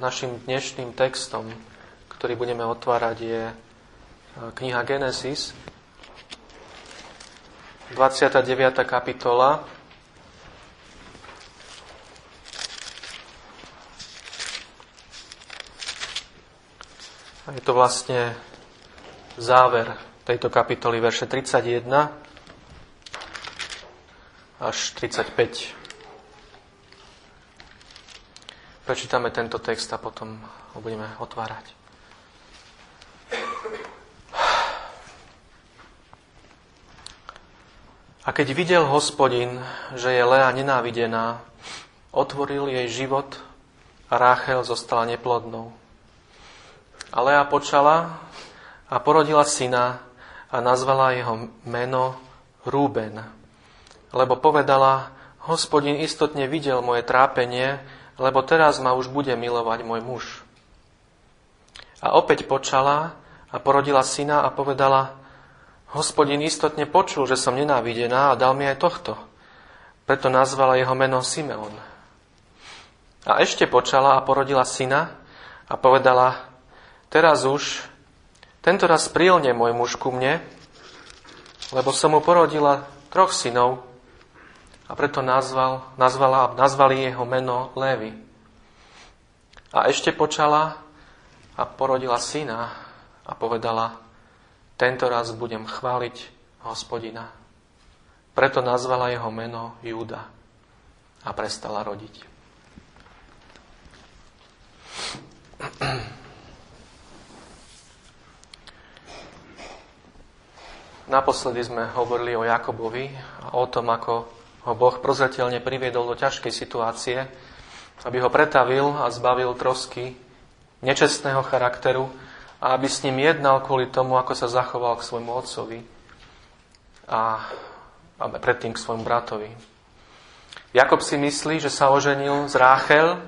našim dnešným textom, ktorý budeme otvárať, je e, kniha Genesis, 29. kapitola. A je to vlastne záver tejto kapitoly, verše 31 až 35. Prečítame tento text a potom ho budeme otvárať. A keď videl hospodin, že je Lea nenávidená, otvoril jej život a Ráchel zostala neplodnou. A Lea počala a porodila syna a nazvala jeho meno Rúben lebo povedala, hospodin istotne videl moje trápenie, lebo teraz ma už bude milovať môj muž. A opäť počala a porodila syna a povedala, hospodin istotne počul, že som nenávidená a dal mi aj tohto. Preto nazvala jeho meno Simeon. A ešte počala a porodila syna a povedala, teraz už, tento raz prílne môj muž ku mne, lebo som mu porodila troch synov a preto nazval, nazvala, nazvali jeho meno Lévy. A ešte počala a porodila syna a povedala, tento raz budem chváliť hospodina. Preto nazvala jeho meno Júda a prestala rodiť. Naposledy sme hovorili o Jakobovi a o tom, ako ho Boh prozreteľne priviedol do ťažkej situácie, aby ho pretavil a zbavil trosky nečestného charakteru a aby s ním jednal kvôli tomu, ako sa zachoval k svojmu otcovi a, a predtým k svojmu bratovi. Jakob si myslí, že sa oženil z Ráchel,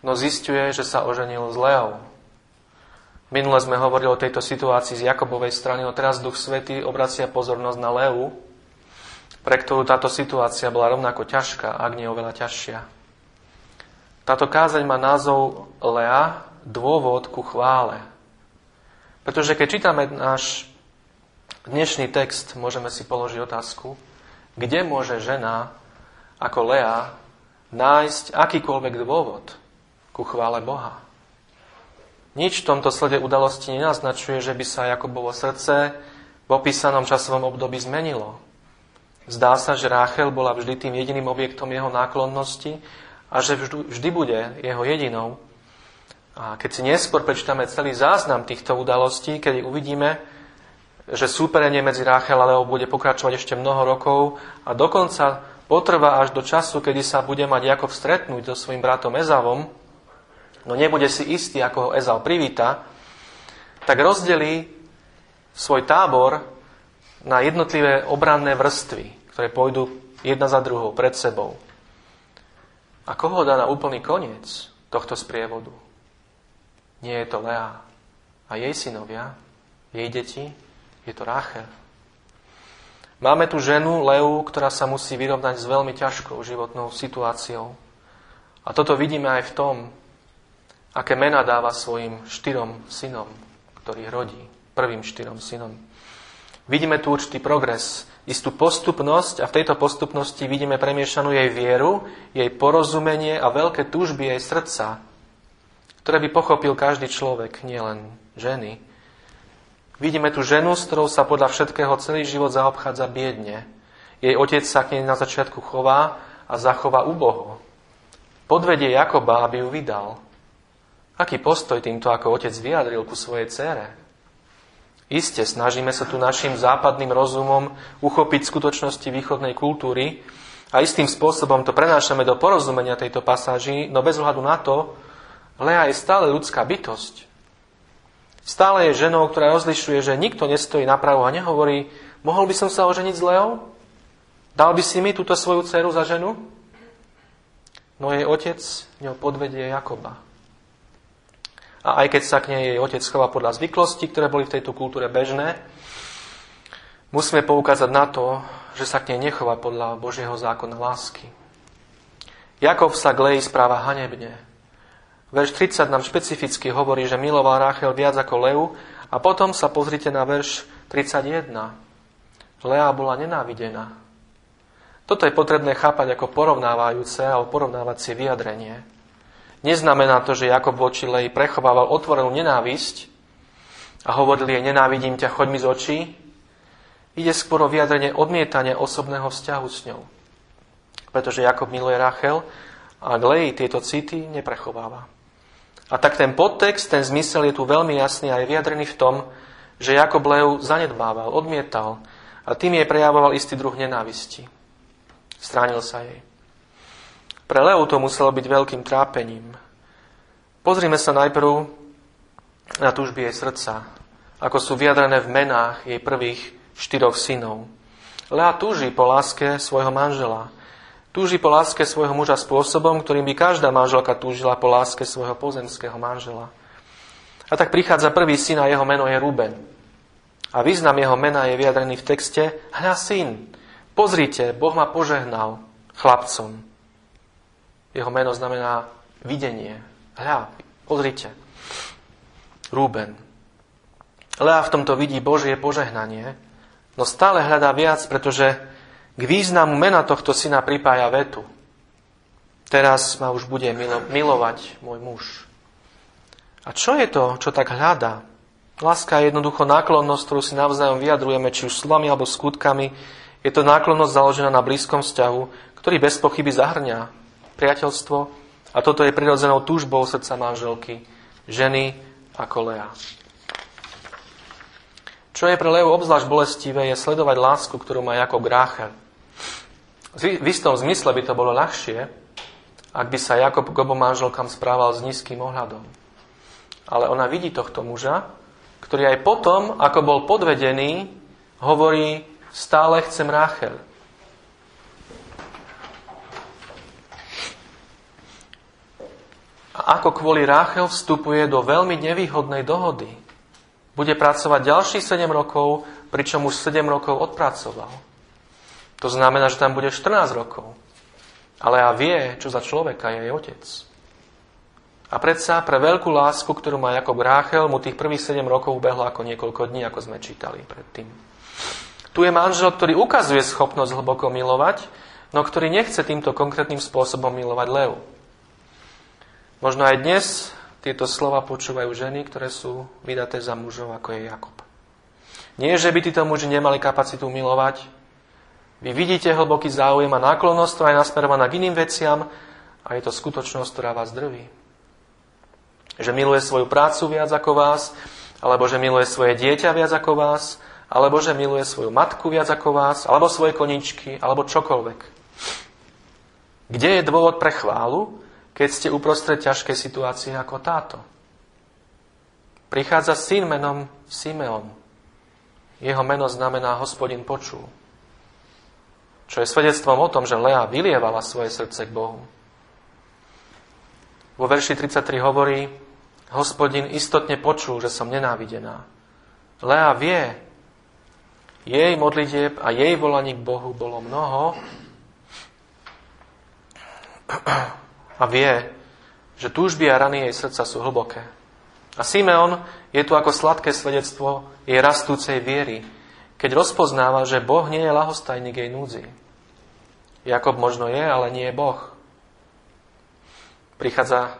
no zistuje, že sa oženil z Leou. Minule sme hovorili o tejto situácii z Jakobovej strany, no teraz Duch Svetý obracia pozornosť na Leu, pre ktorú táto situácia bola rovnako ťažká, ak nie oveľa ťažšia. Táto kázeň má názov Lea, dôvod ku chvále. Pretože keď čítame náš dnešný text, môžeme si položiť otázku, kde môže žena ako Lea nájsť akýkoľvek dôvod ku chvále Boha. Nič v tomto slede udalosti nenaznačuje, že by sa Jakobovo srdce v opísanom časovom období zmenilo. Zdá sa, že Ráchel bola vždy tým jediným objektom jeho náklonnosti a že vždy, vždy bude jeho jedinou. A keď si neskôr prečítame celý záznam týchto udalostí, kedy uvidíme, že súperenie medzi Ráchel a Leo bude pokračovať ešte mnoho rokov a dokonca potrvá až do času, kedy sa bude mať Jakov stretnúť so svojím bratom Ezavom, no nebude si istý, ako ho Ezau privíta, tak rozdelí svoj tábor na jednotlivé obranné vrstvy, ktoré pôjdu jedna za druhou pred sebou. A koho dá na úplný koniec tohto sprievodu? Nie je to Lea a jej synovia, jej deti, je to Ráchel. Máme tu ženu, Leu, ktorá sa musí vyrovnať s veľmi ťažkou životnou situáciou. A toto vidíme aj v tom, aké mena dáva svojim štyrom synom, ktorých rodí. Prvým štyrom synom. Vidíme tu určitý progres, istú postupnosť a v tejto postupnosti vidíme premiešanú jej vieru, jej porozumenie a veľké túžby jej srdca, ktoré by pochopil každý človek, nielen ženy. Vidíme tu ženu, s ktorou sa podľa všetkého celý život zaobchádza biedne. Jej otec sa k nej na začiatku chová a zachová uboho. Podvedie Jakoba, aby ju vydal. Aký postoj týmto ako otec vyjadril ku svojej cére? Isté, snažíme sa tu našim západným rozumom uchopiť skutočnosti východnej kultúry a istým spôsobom to prenášame do porozumenia tejto pasáži, no bez ohľadu na to, Lea je stále ľudská bytosť. Stále je ženou, ktorá rozlišuje, že nikto nestojí napravo a nehovorí, mohol by som sa oženiť s Leou? Dal by si mi túto svoju dceru za ženu? No jej otec ňou podvedie Jakoba. A aj keď sa k nej jej otec chová podľa zvyklostí, ktoré boli v tejto kultúre bežné, musíme poukázať na to, že sa k nej nechová podľa Božieho zákona lásky. Jakov sa k Leji správa hanebne. Verš 30 nám špecificky hovorí, že miloval Rachel viac ako Leu a potom sa pozrite na verš 31. Lea bola nenávidená. Toto je potrebné chápať ako porovnávajúce alebo porovnávacie vyjadrenie. Neznamená to, že Jakob voči Lei prechovával otvorenú nenávisť a hovoril jej, nenávidím ťa, choď mi z očí. Ide skôr o vyjadrenie odmietania osobného vzťahu s ňou. Pretože Jakob miluje Rachel a k Lei tieto city neprechováva. A tak ten podtext, ten zmysel je tu veľmi jasný a je vyjadrený v tom, že Jakob Leu zanedbával, odmietal a tým jej prejavoval istý druh nenávisti. Stránil sa jej. Pre Leu to muselo byť veľkým trápením. Pozrime sa najprv na túžby jej srdca, ako sú vyjadrené v menách jej prvých štyroch synov. Lea túži po láske svojho manžela, Túži po láske svojho muža spôsobom, ktorým by každá manželka túžila po láske svojho pozemského manžela. A tak prichádza prvý syn a jeho meno je Ruben. A význam jeho mena je vyjadrený v texte Hľa syn, pozrite, Boh ma požehnal chlapcom. Jeho meno znamená videnie. Hľa, pozrite. Rúben. Lea v tomto vidí Božie požehnanie, no stále hľadá viac, pretože k významu mena tohto syna pripája vetu. Teraz ma už bude milo- milovať môj muž. A čo je to, čo tak hľadá? Láska je jednoducho náklonnosť, ktorú si navzájom vyjadrujeme, či už slovami alebo skutkami. Je to náklonnosť založená na blízkom vzťahu, ktorý bez pochyby zahrňa priateľstvo a toto je prirodzenou túžbou srdca manželky, ženy ako Lea. Čo je pre Leu obzvlášť bolestivé, je sledovať lásku, ktorú má Jakob Ráchel. V istom zmysle by to bolo ľahšie, ak by sa Jakob k obom manželkám správal s nízkym ohľadom. Ale ona vidí tohto muža, ktorý aj potom, ako bol podvedený, hovorí, stále chcem Ráchel. A ako kvôli Ráchel vstupuje do veľmi nevýhodnej dohody. Bude pracovať ďalších 7 rokov, pričom už 7 rokov odpracoval. To znamená, že tam bude 14 rokov. Ale a vie, čo za človeka je jej otec. A predsa pre veľkú lásku, ktorú má Jakob Ráchel, mu tých prvých 7 rokov ubehlo ako niekoľko dní, ako sme čítali predtým. Tu je manžel, ktorý ukazuje schopnosť hlboko milovať, no ktorý nechce týmto konkrétnym spôsobom milovať Leu. Možno aj dnes tieto slova počúvajú ženy, ktoré sú vydaté za mužov, ako je Jakob. Nie, že by títo muži nemali kapacitu milovať, vy vidíte hlboký záujem a náklonnosť, ktorá je nasmerovaná k iným veciam a je to skutočnosť, ktorá vás drví. Že miluje svoju prácu viac ako vás, alebo že miluje svoje dieťa viac ako vás, alebo že miluje svoju matku viac ako vás, alebo svoje koničky, alebo čokoľvek. Kde je dôvod pre chválu, keď ste uprostred ťažkej situácie ako táto? Prichádza syn menom Simeon. Jeho meno znamená hospodin počul. Čo je svedectvom o tom, že Lea vylievala svoje srdce k Bohu. Vo verši 33 hovorí, hospodin istotne počul, že som nenávidená. Lea vie, jej modlitieb a jej volaní k Bohu bolo mnoho a vie, že túžby a rany jej srdca sú hlboké. A Simeon je tu ako sladké svedectvo jej rastúcej viery, keď rozpoznáva, že Boh nie je lahostajník jej núdzi. Jakob možno je, ale nie je Boh. Prichádza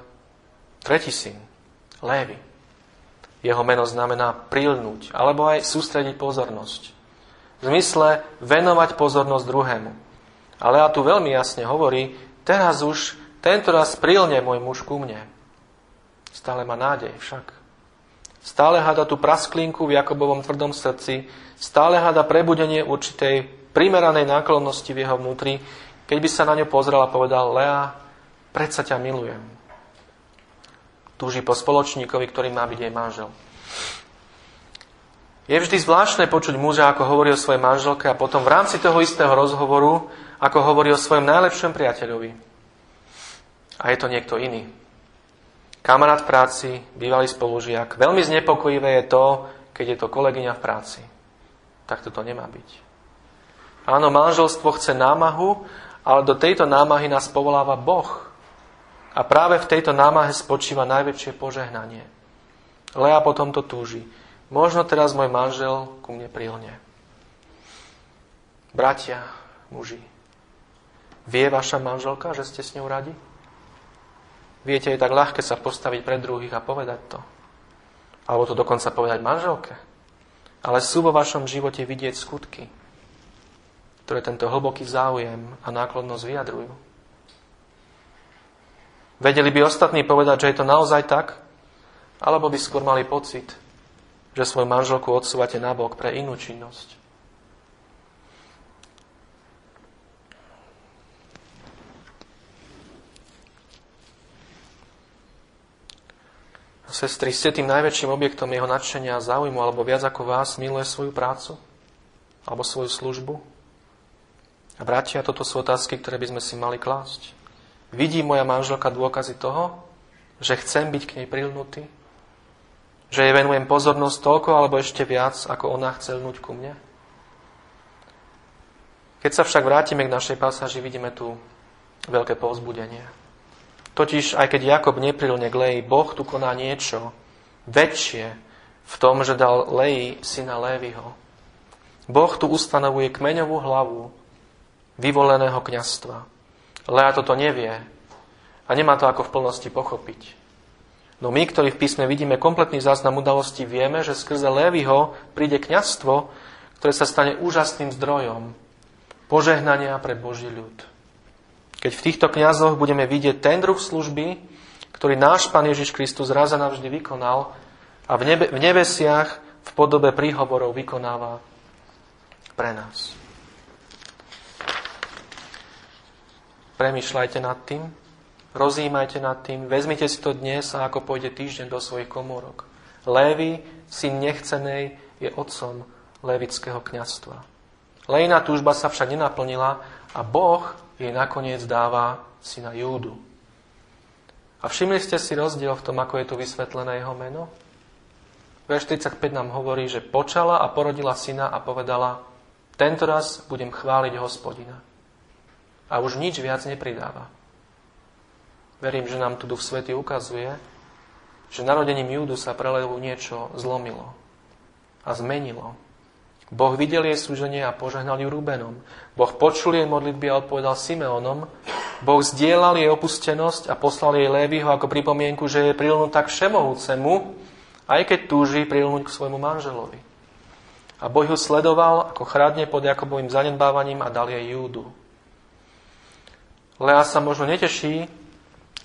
tretí syn, Lévy. Jeho meno znamená prilnúť, alebo aj sústrediť pozornosť. V zmysle venovať pozornosť druhému. Ale a tu veľmi jasne hovorí, teraz už tento raz prilne môj muž ku mne. Stále má nádej však. Stále hada tú prasklinku v Jakobovom tvrdom srdci, stále hada prebudenie určitej primeranej náklonnosti v jeho vnútri, keď by sa na ňu pozrel a povedal, Lea, predsa ťa milujem. Túži po spoločníkovi, ktorý má byť jej manžel. Je vždy zvláštne počuť muža, ako hovorí o svojej manželke a potom v rámci toho istého rozhovoru, ako hovorí o svojom najlepšom priateľovi. A je to niekto iný kamarát v práci, bývalý spolužiak. Veľmi znepokojivé je to, keď je to kolegyňa v práci. Tak to nemá byť. Áno, manželstvo chce námahu, ale do tejto námahy nás povoláva Boh. A práve v tejto námahe spočíva najväčšie požehnanie. Lea potom to túži. Možno teraz môj manžel ku mne prilne. Bratia, muži, vie vaša manželka, že ste s ňou radi? Viete, je tak ľahké sa postaviť pred druhých a povedať to. Alebo to dokonca povedať manželke. Ale sú vo vašom živote vidieť skutky, ktoré tento hlboký záujem a náklonnosť vyjadrujú. Vedeli by ostatní povedať, že je to naozaj tak? Alebo by skôr mali pocit, že svoju manželku odsúvate nabok pre inú činnosť? Sestry, ste tým najväčším objektom jeho nadšenia a záujmu, alebo viac ako vás miluje svoju prácu? Alebo svoju službu? A bratia, toto sú otázky, ktoré by sme si mali klásť. Vidí moja manželka dôkazy toho, že chcem byť k nej prilnutý? Že jej venujem pozornosť toľko alebo ešte viac, ako ona chce lnúť ku mne? Keď sa však vrátime k našej pasáži, vidíme tu veľké povzbudenie. Totiž, aj keď Jakob neprilne k Leji, Boh tu koná niečo väčšie v tom, že dal Leji syna Lévyho. Boh tu ustanovuje kmeňovú hlavu vyvoleného kňastva. Lea toto nevie a nemá to ako v plnosti pochopiť. No my, ktorí v písme vidíme kompletný záznam udalosti, vieme, že skrze Lévyho príde kňastvo, ktoré sa stane úžasným zdrojom požehnania pre Boží ľud. Keď v týchto kňazoch budeme vidieť ten druh služby, ktorý náš Pán Ježiš Kristus raz a navždy vykonal a v, nebe, v nebesiach v podobe príhovorov vykonáva pre nás. Premýšľajte nad tým, rozímajte nad tým, vezmite si to dnes a ako pôjde týždeň do svojich komórok. Lévy, syn nechcenej, je otcom levického kňastva. Lejná túžba sa však nenaplnila a Boh jej nakoniec dáva syna Júdu. A všimli ste si rozdiel v tom, ako je tu vysvetlené jeho meno? Verš 35 nám hovorí, že počala a porodila syna a povedala, tento raz budem chváliť hospodina a už nič viac nepridáva. Verím, že nám tu Duch Svety ukazuje, že narodením Júdu sa prelevu niečo zlomilo a zmenilo. Boh videl jej súženie a požehnal ju Rubenom. Boh počul jej modlitby a odpovedal Simeonom. Boh zdieľal jej opustenosť a poslal jej Lévyho ako pripomienku, že je prilnutá k všemohúcemu, aj keď túži prilnúť k svojmu manželovi. A Boh ju sledoval, ako chradne pod Jakobovým zanedbávaním a dal jej Júdu. Lea sa možno neteší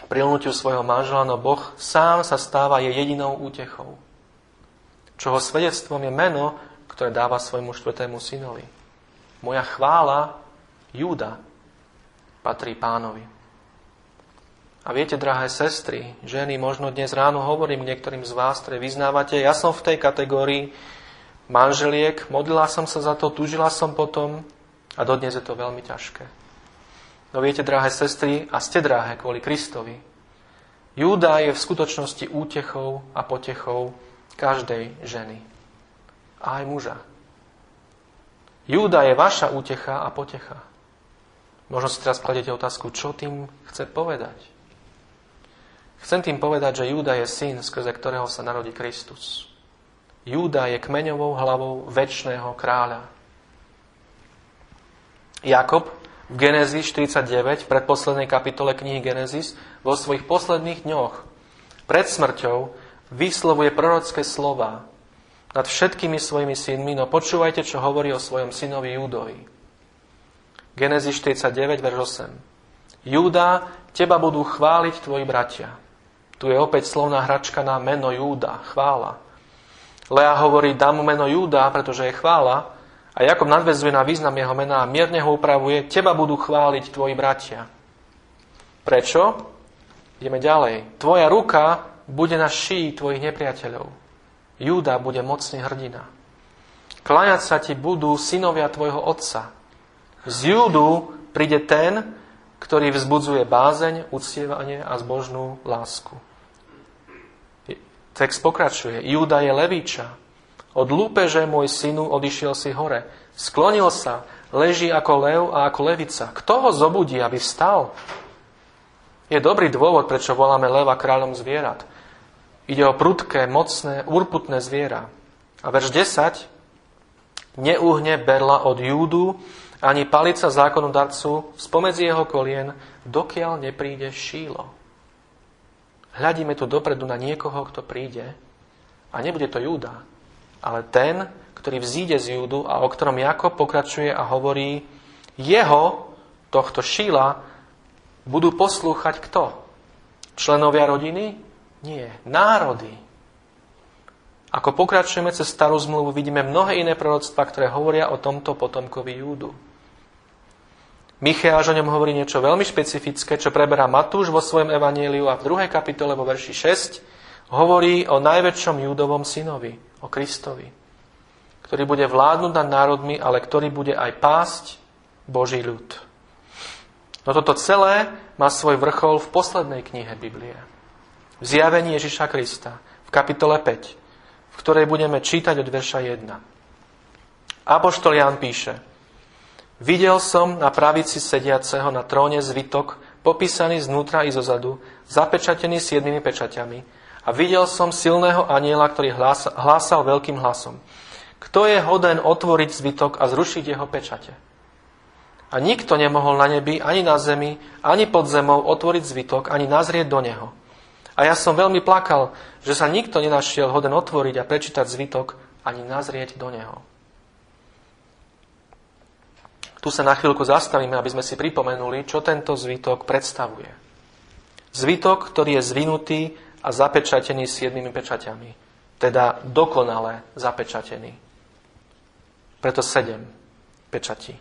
prilnutiu svojho manžela, no Boh sám sa stáva jej jedinou útechou. Čoho svedectvom je meno, ktoré dáva svojmu štvrtému synovi. Moja chvála, Júda, patrí pánovi. A viete, drahé sestry, ženy, možno dnes ráno hovorím niektorým z vás, ktoré vyznávate, ja som v tej kategórii manželiek, modlila som sa za to, tužila som potom a dodnes je to veľmi ťažké. No viete, drahé sestry, a ste drahé kvôli Kristovi. Júda je v skutočnosti útechou a potechou každej ženy. A aj muža. Júda je vaša útecha a potecha. Možno si teraz kladete otázku, čo tým chce povedať. Chcem tým povedať, že Júda je syn, skrze ktorého sa narodí Kristus. Júda je kmeňovou hlavou väčšného kráľa. Jakob v Genesis 49, v predposlednej kapitole knihy Genesis, vo svojich posledných dňoch, pred smrťou, vyslovuje prorocké slova nad všetkými svojimi synmi, no počúvajte, čo hovorí o svojom synovi Júdovi. Genesis 49, verš 8. Júda, teba budú chváliť tvoji bratia. Tu je opäť slovná hračka na meno Júda, chvála. Lea hovorí, dám mu meno Júda, pretože je chvála, a Jakob nadvezuje na význam jeho mena a mierne ho upravuje, teba budú chváliť tvoji bratia. Prečo? Ideme ďalej. Tvoja ruka bude na šíji tvojich nepriateľov. Júda bude mocný hrdina. Kláňať sa ti budú synovia tvojho otca. Z Júdu príde ten, ktorý vzbudzuje bázeň, uctievanie a zbožnú lásku. Text pokračuje. Júda je levíča, od lúpeže môj synu odišiel si hore. Sklonil sa, leží ako lev a ako levica. Kto ho zobudí, aby vstal? Je dobrý dôvod, prečo voláme leva kráľom zvierat. Ide o prudké, mocné, urputné zviera. A verš 10. Neuhne berla od Júdu ani palica zákonodarcu spomedzi jeho kolien, dokiaľ nepríde šílo. Hľadíme tu dopredu na niekoho, kto príde a nebude to Júda, ale ten, ktorý vzíde z Júdu a o ktorom Jakob pokračuje a hovorí, jeho, tohto šíla, budú poslúchať kto? Členovia rodiny? Nie. Národy. Ako pokračujeme cez starú zmluvu, vidíme mnohé iné proroctva, ktoré hovoria o tomto potomkovi Júdu. Micheáš o ňom hovorí niečo veľmi špecifické, čo preberá Matúš vo svojom evaníliu a v druhej kapitole vo verši 6 hovorí o najväčšom júdovom synovi, o Kristovi, ktorý bude vládnuť nad národmi, ale ktorý bude aj pásť Boží ľud. No toto celé má svoj vrchol v poslednej knihe Biblie. V zjavení Ježiša Krista, v kapitole 5, v ktorej budeme čítať od verša 1. Apoštol Ján píše, Videl som na pravici sediaceho na tróne zvitok, popísaný znútra i zozadu, zapečatený siedmými pečaťami. A videl som silného aniela, ktorý hlásal, hlásal veľkým hlasom. Kto je hoden otvoriť zvitok a zrušiť jeho pečate? A nikto nemohol na nebi, ani na zemi, ani pod zemou otvoriť zvitok, ani nazrieť do neho. A ja som veľmi plakal, že sa nikto nenašiel hoden otvoriť a prečítať zvitok, ani nazrieť do neho. Tu sa na chvíľku zastavíme, aby sme si pripomenuli, čo tento zvitok predstavuje. Zvitok, ktorý je zvinutý a zapečatený siedmými pečaťami. Teda dokonale zapečatený. Preto sedem pečatí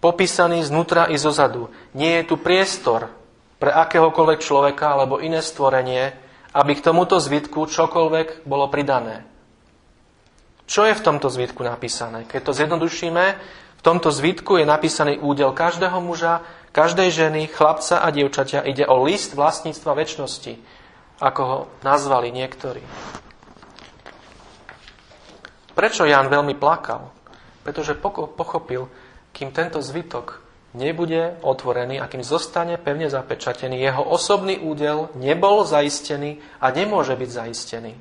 popísaný znútra i zozadu. Nie je tu priestor pre akéhokoľvek človeka alebo iné stvorenie, aby k tomuto zvitku čokoľvek bolo pridané. Čo je v tomto zvitku napísané? Keď to zjednodušíme, v tomto zvitku je napísaný údel každého muža, každej ženy, chlapca a dievčaťa. Ide o list vlastníctva väčšnosti, ako ho nazvali niektorí. Prečo Jan veľmi plakal? Pretože pochopil, kým tento zvytok nebude otvorený a kým zostane pevne zapečatený, jeho osobný údel nebol zaistený a nemôže byť zaistený.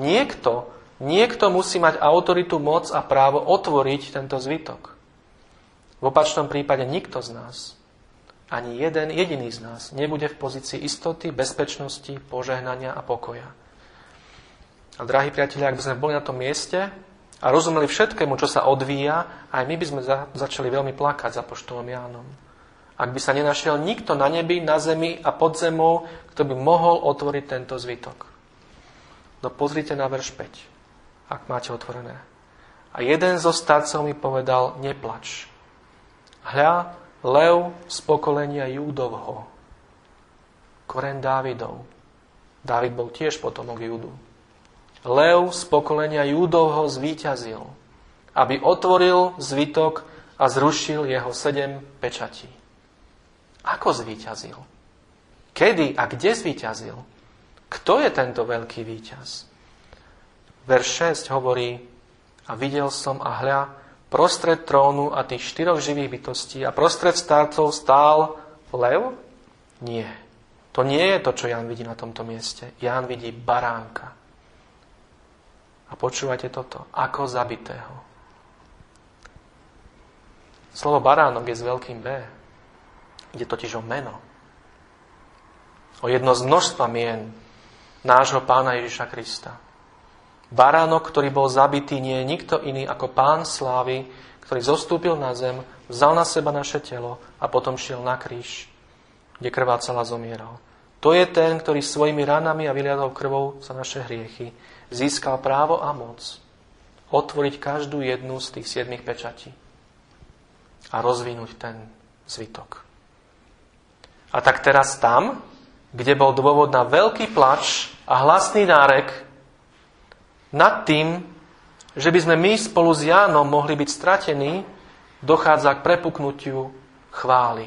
Niekto, niekto musí mať autoritu, moc a právo otvoriť tento zvytok. V opačnom prípade nikto z nás, ani jeden jediný z nás, nebude v pozícii istoty, bezpečnosti, požehnania a pokoja. A drahí priatelia, ak by sme boli na tom mieste, a rozumeli všetkému, čo sa odvíja, aj my by sme za, začali veľmi plakať za poštolom Jánom. Ak by sa nenašiel nikto na nebi, na zemi a pod zemou, kto by mohol otvoriť tento zvytok. No pozrite na verš 5, ak máte otvorené. A jeden zo starcov mi povedal, neplač. Hľa, lev z pokolenia Júdovho, koren Dávidov. Dávid bol tiež potomok Júdu. Lev z pokolenia Júdovho zvíťazil, aby otvoril zvitok a zrušil jeho sedem pečatí. Ako zvíťazil? Kedy a kde zvíťazil? Kto je tento veľký víťaz? Verš 6 hovorí, a videl som a hľa, prostred trónu a tých štyroch živých bytostí a prostred starcov stál lev? Nie. To nie je to, čo Jan vidí na tomto mieste. Jan vidí baránka. A počúvajte toto. Ako zabitého. Slovo baránok je s veľkým B. Ide totiž o meno. O jedno z množstva mien nášho pána Ježiša Krista. Baránok, ktorý bol zabitý, nie je nikto iný ako pán slávy, ktorý zostúpil na zem, vzal na seba naše telo a potom šiel na kríž, kde krvácala zomieral. To je ten, ktorý svojimi ranami a vyliadou krvou za naše hriechy získal právo a moc otvoriť každú jednu z tých siedmých pečatí a rozvinúť ten zvytok. A tak teraz tam, kde bol dôvod na veľký plač a hlasný nárek nad tým, že by sme my spolu s Jánom mohli byť stratení, dochádza k prepuknutiu chvály.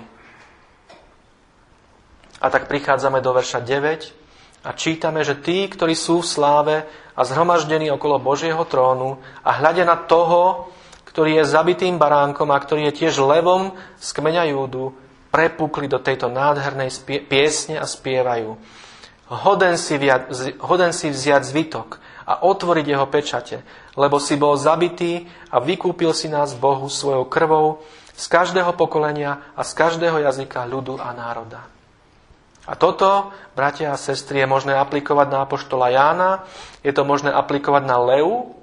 A tak prichádzame do verša 9 a čítame, že tí, ktorí sú v sláve, a zhromaždení okolo Božieho trónu a hľadia na toho, ktorý je zabitým baránkom a ktorý je tiež levom z kmeňa Júdu, prepukli do tejto nádhernej piesne a spievajú. Hoden si, viac, hoden si vziať zvytok a otvoriť jeho pečate, lebo si bol zabitý a vykúpil si nás Bohu svojou krvou z každého pokolenia a z každého jazyka, ľudu a národa. A toto, bratia a sestry, je možné aplikovať na apoštola Jána, je to možné aplikovať na Leu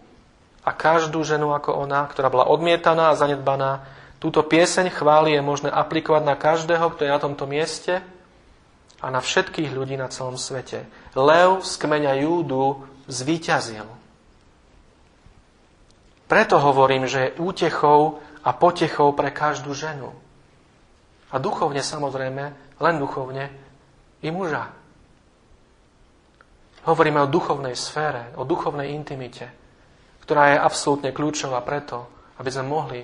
a každú ženu ako ona, ktorá bola odmietaná a zanedbaná. Túto pieseň chvály je možné aplikovať na každého, kto je na tomto mieste a na všetkých ľudí na celom svete. Lev z kmeňa Júdu zvíťazil. Preto hovorím, že je útechou a potechou pre každú ženu. A duchovne samozrejme, len duchovne, i muža. Hovoríme o duchovnej sfére, o duchovnej intimite, ktorá je absolútne kľúčová preto, aby sme mohli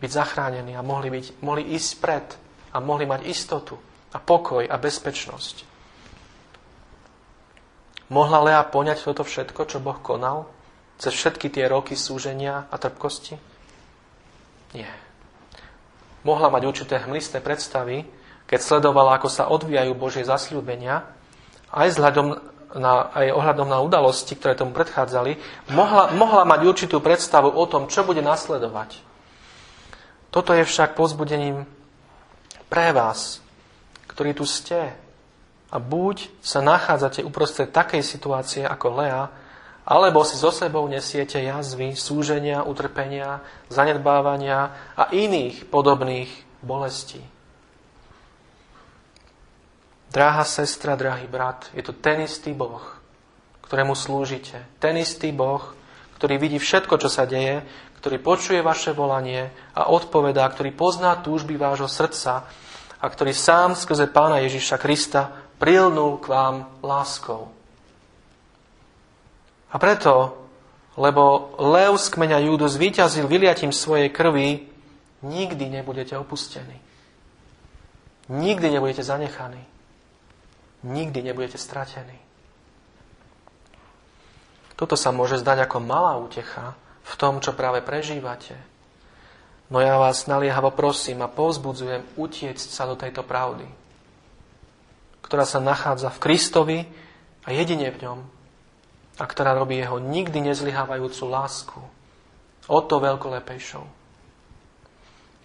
byť zachránení a mohli, byť, mohli ísť pred a mohli mať istotu a pokoj a bezpečnosť. Mohla Lea poňať toto všetko, čo Boh konal, cez všetky tie roky súženia a trpkosti? Nie. Mohla mať určité hmlisté predstavy, keď sledovala, ako sa odvíjajú Božie zasľúbenia, aj, na, aj ohľadom na udalosti, ktoré tomu predchádzali, mohla, mohla mať určitú predstavu o tom, čo bude nasledovať. Toto je však pozbudením pre vás, ktorí tu ste. A buď sa nachádzate uprostred takej situácie ako Lea, alebo si so sebou nesiete jazvy, súženia, utrpenia, zanedbávania a iných podobných bolestí. Drahá sestra, drahý brat, je to ten istý Boh, ktorému slúžite. Ten istý Boh, ktorý vidí všetko, čo sa deje, ktorý počuje vaše volanie a odpovedá, ktorý pozná túžby vášho srdca a ktorý sám skrze Pána Ježiša Krista prilnul k vám láskou. A preto, lebo Lev z kmeňa Júdu zvíťazil vyliatím svojej krvi, nikdy nebudete opustení. Nikdy nebudete zanechaní nikdy nebudete stratení. Toto sa môže zdať ako malá útecha v tom, čo práve prežívate. No ja vás naliehavo prosím a povzbudzujem utiecť sa do tejto pravdy, ktorá sa nachádza v Kristovi a jedine v ňom a ktorá robí jeho nikdy nezlyhávajúcu lásku o to veľkolepejšou.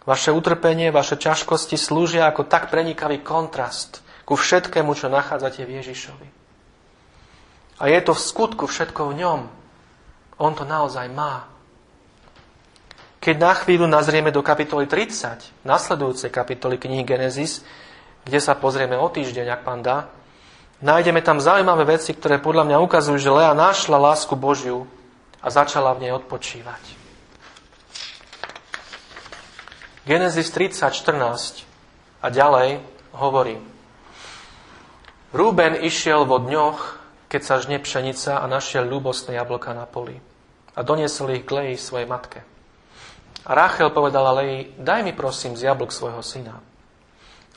Vaše utrpenie, vaše ťažkosti slúžia ako tak prenikavý kontrast ku všetkému, čo nachádzate v Ježišovi. A je to v skutku všetko v ňom. On to naozaj má. Keď na chvíľu nazrieme do kapitoly 30, nasledujúcej kapitoly knihy Genesis, kde sa pozrieme o týždeň, ak pán dá, nájdeme tam zaujímavé veci, ktoré podľa mňa ukazujú, že Lea našla lásku Božiu a začala v nej odpočívať. Genesis 30, 14 a ďalej hovorí, Rúben išiel vo dňoch, keď sa žne pšenica a našiel ľúbostné jablka na poli. A doniesol ich k Leji svojej matke. A Rachel povedala Leji, daj mi prosím z jablok svojho syna.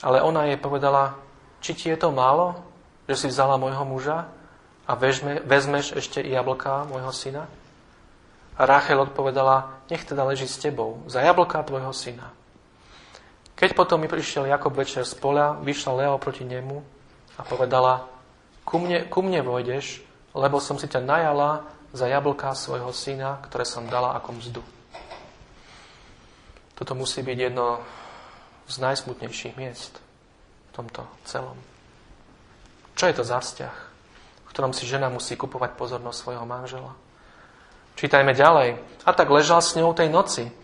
Ale ona jej povedala, či ti je to málo, že si vzala môjho muža a vezme, vezmeš ešte i jablka môjho syna? A Rachel odpovedala, nech teda leží s tebou, za jablka tvojho syna. Keď potom mi prišiel Jakob večer z pola, vyšla Leo proti nemu a povedala, ku mne, ku mne vojdeš, lebo som si ťa najala za jablká svojho syna, ktoré som dala ako mzdu. Toto musí byť jedno z najsmutnejších miest v tomto celom. Čo je to za vzťah, v ktorom si žena musí kupovať pozornosť svojho manžela? Čítajme ďalej. A tak ležal s ňou tej noci.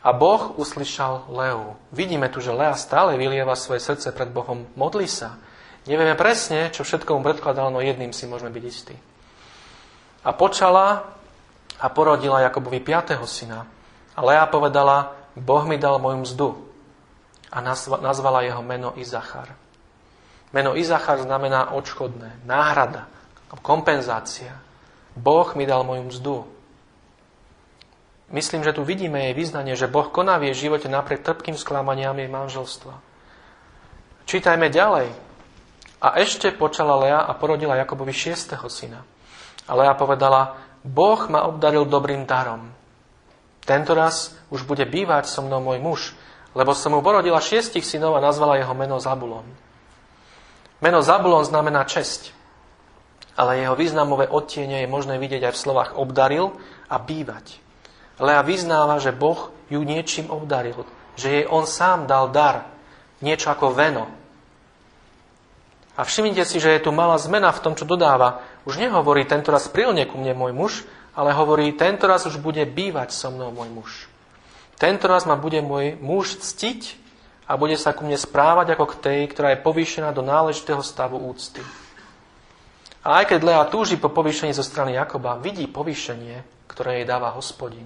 A Boh uslyšal Leu. Vidíme tu, že Lea stále vylieva svoje srdce pred Bohom. Modlí sa. Nevieme presne, čo všetko mu predkladal, no jedným si môžeme byť istí. A počala a porodila Jakobovi piatého syna. A Lea povedala, Boh mi dal moju mzdu. A nazvala jeho meno Izachar. Meno Izachar znamená odškodné, náhrada, kompenzácia. Boh mi dal moju mzdu. Myslím, že tu vidíme jej význanie, že Boh koná v jej živote napriek trpkým sklamaniam jej manželstva. Čítajme ďalej. A ešte počala Lea a porodila Jakobovi šiestého syna. A Lea povedala, Boh ma obdaril dobrým darom. Tento raz už bude bývať so mnou môj muž lebo som mu porodila šiestich synov a nazvala jeho meno Zabulon. Meno Zabulon znamená česť, ale jeho významové odtiene je možné vidieť aj v slovách obdaril a bývať. Lea vyznáva, že Boh ju niečím obdaril, že jej on sám dal dar, niečo ako veno. A všimnite si, že je tu malá zmena v tom, čo dodáva. Už nehovorí, tento raz prilne ku mne môj muž, ale hovorí, tento raz už bude bývať so mnou môj muž. Tento raz ma bude môj muž ctiť a bude sa ku mne správať ako k tej, ktorá je povýšená do náležitého stavu úcty. A aj keď Lea túži po povýšení zo strany Jakoba, vidí povýšenie, ktoré jej dáva hospodin.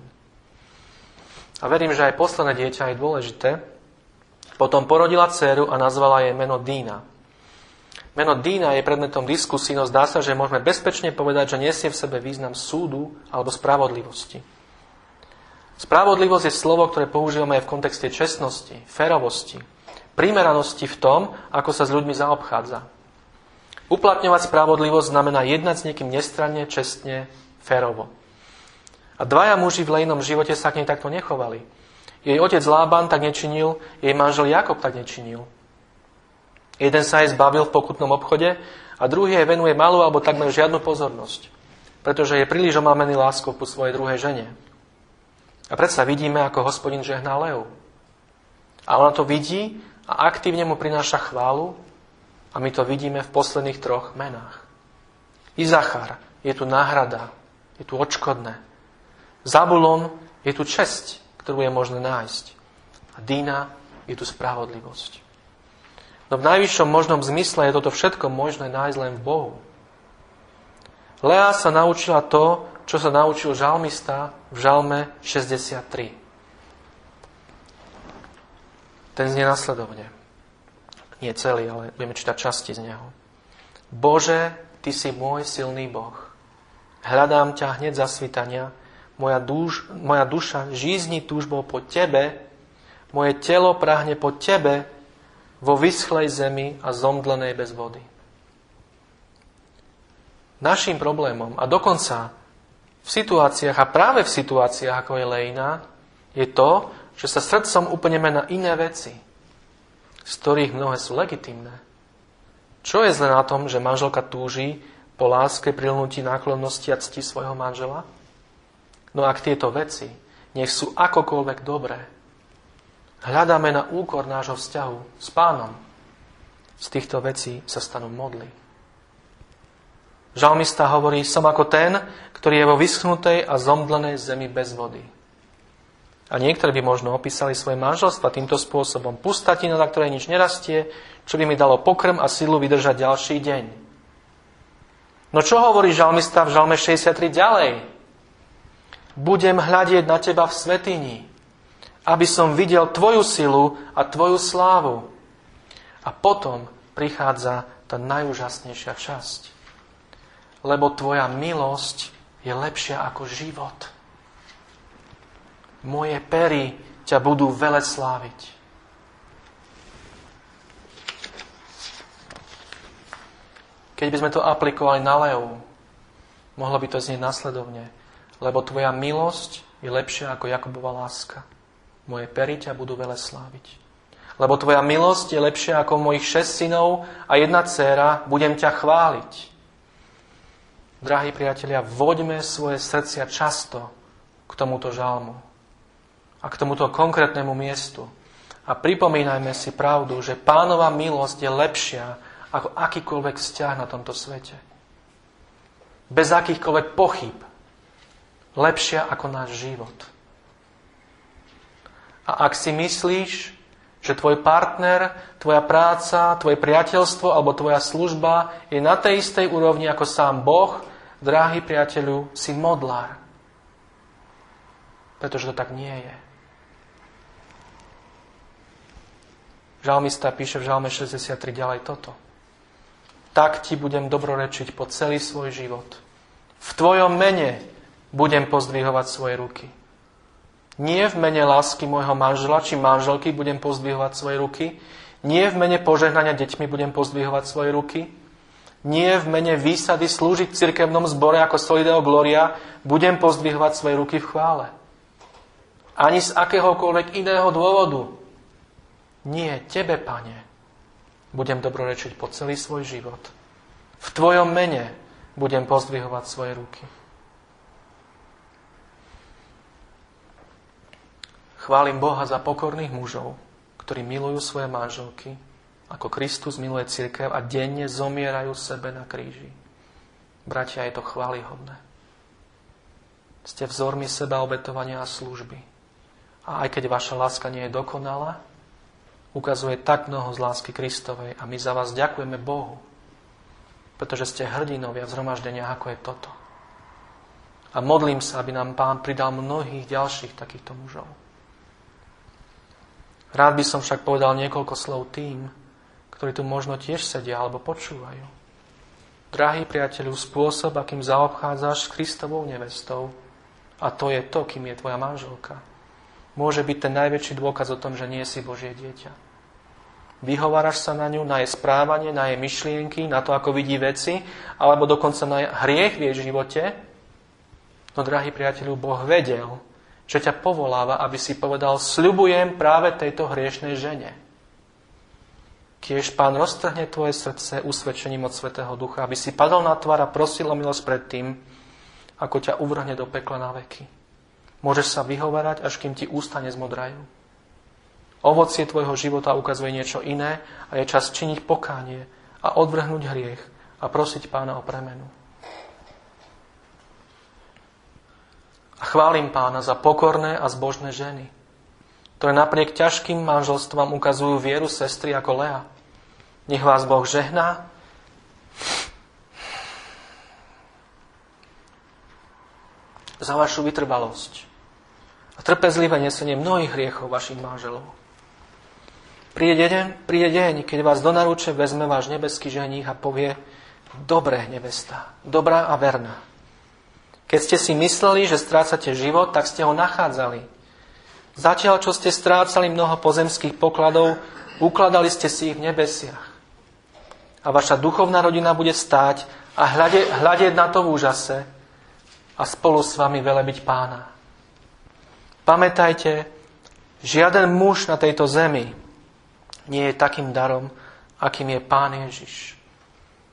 A verím, že aj posledné dieťa je dôležité. Potom porodila dceru a nazvala jej meno Dína. Meno Dína je predmetom diskusí, no zdá sa, že môžeme bezpečne povedať, že nesie v sebe význam súdu alebo spravodlivosti. Spravodlivosť je slovo, ktoré používame aj v kontexte čestnosti, férovosti, primeranosti v tom, ako sa s ľuďmi zaobchádza. Uplatňovať spravodlivosť znamená jednať s niekým nestranne, čestne, férovo. A dvaja muži v lejnom živote sa k nej takto nechovali. Jej otec Lában tak nečinil, jej manžel Jakob tak nečinil. Jeden sa jej zbavil v pokutnom obchode a druhý jej venuje malú alebo takmer žiadnu pozornosť, pretože je príliš omámený láskou po svojej druhej žene. A predsa vidíme, ako hospodin žehná Leu. A ona to vidí a aktívne mu prináša chválu a my to vidíme v posledných troch menách. Izachar je tu náhrada, je tu odškodné. Zabulon je tu česť, ktorú je možné nájsť. A Dína je tu spravodlivosť. No v najvyššom možnom zmysle je toto všetko možné nájsť len v Bohu. Lea sa naučila to, čo sa naučil žalmista v žalme 63. Ten znie nasledovne. Nie celý, ale budeme čítať časti z neho. Bože, Ty si môj silný Boh. Hľadám ťa hneď za svitania. Moja, duš, moja duša žízni túžbou po Tebe. Moje telo prahne po Tebe vo vyschlej zemi a zomdlenej bez vody. Naším problémom a dokonca v situáciách a práve v situáciách, ako je Lejna, je to, že sa srdcom upneme na iné veci, z ktorých mnohé sú legitimné. Čo je zle na tom, že manželka túži po láske, prilnutí náklonnosti a cti svojho manžela? No ak tieto veci, nech sú akokoľvek dobré, hľadáme na úkor nášho vzťahu s pánom, z týchto vecí sa stanú modly. Žalmista hovorí, som ako ten, ktorý je vo vyschnutej a zomdlenej zemi bez vody. A niektorí by možno opísali svoje manželstva týmto spôsobom. Pustatina, na ktorej nič nerastie, čo by mi dalo pokrm a silu vydržať ďalší deň. No čo hovorí žalmista v žalme 63 ďalej? Budem hľadieť na teba v svetini, aby som videl tvoju silu a tvoju slávu. A potom prichádza tá najúžasnejšia časť lebo tvoja milosť je lepšia ako život. Moje pery ťa budú vele sláviť. Keď by sme to aplikovali na Leu, mohlo by to znieť následovne. Lebo tvoja milosť je lepšia ako Jakobova láska. Moje pery ťa budú vele sláviť. Lebo tvoja milosť je lepšia ako mojich šest synov a jedna dcéra, budem ťa chváliť. Drahí priatelia, voďme svoje srdcia často k tomuto žalmu a k tomuto konkrétnemu miestu. A pripomínajme si pravdu, že pánova milosť je lepšia ako akýkoľvek vzťah na tomto svete. Bez akýchkoľvek pochyb. Lepšia ako náš život. A ak si myslíš, že tvoj partner, tvoja práca, tvoje priateľstvo alebo tvoja služba je na tej istej úrovni ako sám Boh, Drahý priateľu, si modlár. Pretože to tak nie je. Žalmista píše v Žalme 63 ďalej toto. Tak ti budem dobrorečiť po celý svoj život. V tvojom mene budem pozdvihovať svoje ruky. Nie v mene lásky môjho manžela či manželky budem pozdvihovať svoje ruky. Nie v mene požehnania deťmi budem pozdvihovať svoje ruky nie v mene výsady slúžiť v cirkevnom zbore ako Solideo Gloria, budem pozdvihovať svoje ruky v chvále. Ani z akéhokoľvek iného dôvodu. Nie, Tebe, Pane, budem dobrorečiť po celý svoj život. V Tvojom mene budem pozdvihovať svoje ruky. Chválim Boha za pokorných mužov, ktorí milujú svoje manželky, ako Kristus miluje církev a denne zomierajú sebe na kríži. Bratia, je to chválihodné. Ste vzormi seba obetovania a služby. A aj keď vaša láska nie je dokonalá, ukazuje tak mnoho z lásky Kristovej a my za vás ďakujeme Bohu, pretože ste hrdinovia v zhromaždeniach, ako je toto. A modlím sa, aby nám Pán pridal mnohých ďalších takýchto mužov. Rád by som však povedal niekoľko slov tým, ktorí tu možno tiež sedia alebo počúvajú. Drahý priateľu, spôsob, akým zaobchádzaš s Kristovou nevestou, a to je to, kým je tvoja manželka, môže byť ten najväčší dôkaz o tom, že nie si Božie dieťa. Vyhováraš sa na ňu, na jej správanie, na jej myšlienky, na to, ako vidí veci, alebo dokonca na hriech v jej živote. No, drahý priateľu, Boh vedel, že ťa povoláva, aby si povedal, sľubujem práve tejto hriešnej žene. Kiež Pán roztrhne tvoje srdce usvedčením od Svetého Ducha, aby si padol na tvár a prosil o milosť pred tým, ako ťa uvrhne do pekla na veky. Môžeš sa vyhovárať, až kým ti ústa nezmodrajú. Ovocie tvojho života ukazuje niečo iné a je čas činiť pokánie a odvrhnúť hriech a prosiť pána o premenu. A chválim pána za pokorné a zbožné ženy, ktoré napriek ťažkým manželstvám ukazujú vieru sestry ako Lea. Nech vás Boh žehná. za vašu vytrvalosť a trpezlivé nesenie mnohých hriechov vašich manželov. Príde deň, príde deň, keď vás do naruče vezme váš nebeský ženích a povie, dobré nevesta, dobrá a verná, keď ste si mysleli, že strácate život, tak ste ho nachádzali. Zatiaľ, čo ste strácali mnoho pozemských pokladov, ukladali ste si ich v nebesiach. A vaša duchovná rodina bude stáť a hľadieť na to v úžase a spolu s vami velebiť pána. Pamätajte, žiaden muž na tejto zemi nie je takým darom, akým je Pán Ježiš.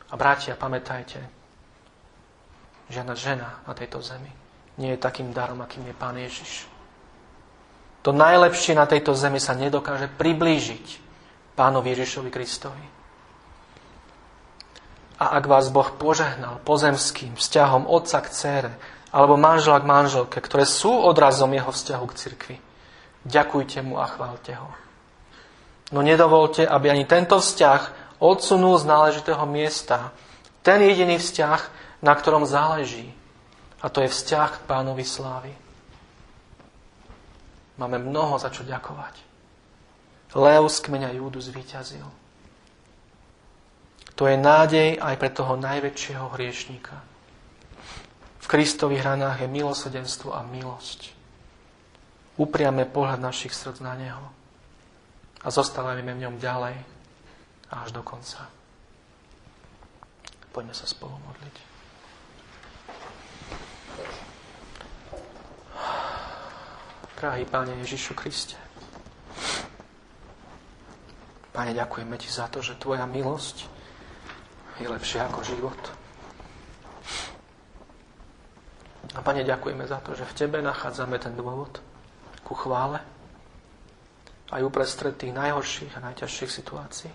A bratia, pamätajte, žiadna žena na tejto zemi nie je takým darom, akým je Pán Ježiš. To najlepšie na tejto zemi sa nedokáže priblížiť Pánovi Ježišovi Kristovi. A ak vás Boh požehnal pozemským vzťahom otca k cére, alebo manžela k manželke, ktoré sú odrazom jeho vzťahu k cirkvi, ďakujte mu a chválte ho. No nedovolte, aby ani tento vzťah odsunul z náležitého miesta ten jediný vzťah, na ktorom záleží. A to je vzťah k pánovi slávy. Máme mnoho za čo ďakovať. Lev z kmeňa Júdu zvíťazil. To je nádej aj pre toho najväčšieho hriešníka. V Kristových hranách je milosedenstvo a milosť. Upriame pohľad našich srdc na Neho a zostávame v ňom ďalej až do konca. Poďme sa spolu modliť. Drahý Pane Ježišu Kriste, Pane, ďakujeme Ti za to, že Tvoja milosť je lepšia ako život. A Pane, ďakujeme za to, že v Tebe nachádzame ten dôvod ku chvále aj uprestred tých najhorších a najťažších situácií.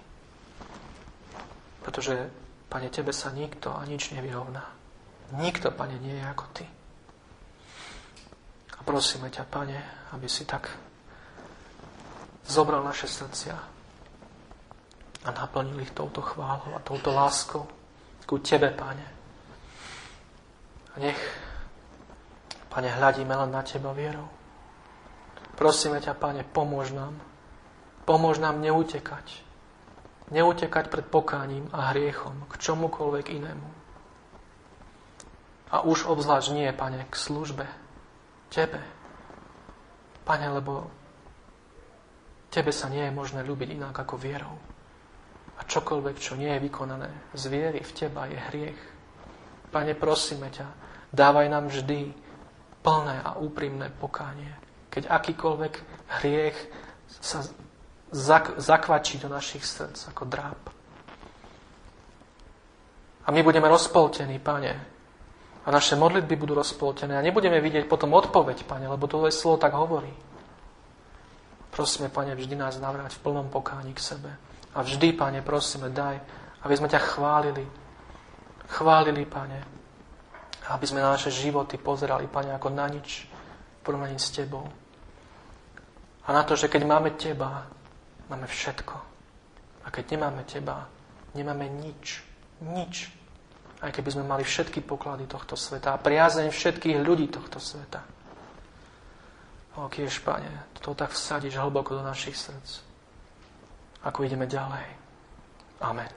Pretože, Pane, Tebe sa nikto a nič nevyrovná. Nikto, Pane, nie je ako Ty. Prosíme ťa, Pane, aby si tak zobral naše srdcia a naplnil ich touto chválou a touto láskou ku Tebe, Pane. A nech, Pane, hľadíme len na Teba vierou. Prosíme ťa, Pane, pomôž nám. Pomôž nám neutekať. Neutekať pred pokáním a hriechom k čomukoľvek inému. A už obzvlášť nie, Pane, k službe, Tebe. Pane, lebo Tebe sa nie je možné ľúbiť inak ako vierou. A čokoľvek, čo nie je vykonané z viery v Teba, je hriech. Pane, prosíme ťa, dávaj nám vždy plné a úprimné pokánie. Keď akýkoľvek hriech sa zak- zakvačí do našich srdc ako dráp. A my budeme rozpoltení, Pane. A naše modlitby budú rozpoltené. A nebudeme vidieť potom odpoveď, Pane, lebo to slovo tak hovorí. Prosíme, Pane, vždy nás navrať v plnom pokáni k sebe. A vždy, Pane, prosíme, daj, aby sme ťa chválili. Chválili, Pane. Aby sme na naše životy pozerali, Pane, ako na nič v porovnaní s Tebou. A na to, že keď máme Teba, máme všetko. A keď nemáme Teba, nemáme nič. Nič. Aj keby sme mali všetky poklady tohto sveta a priazeň všetkých ľudí tohto sveta. O, kiež, Pane, to tak vsadíš hlboko do našich srdc. Ako ideme ďalej. Amen.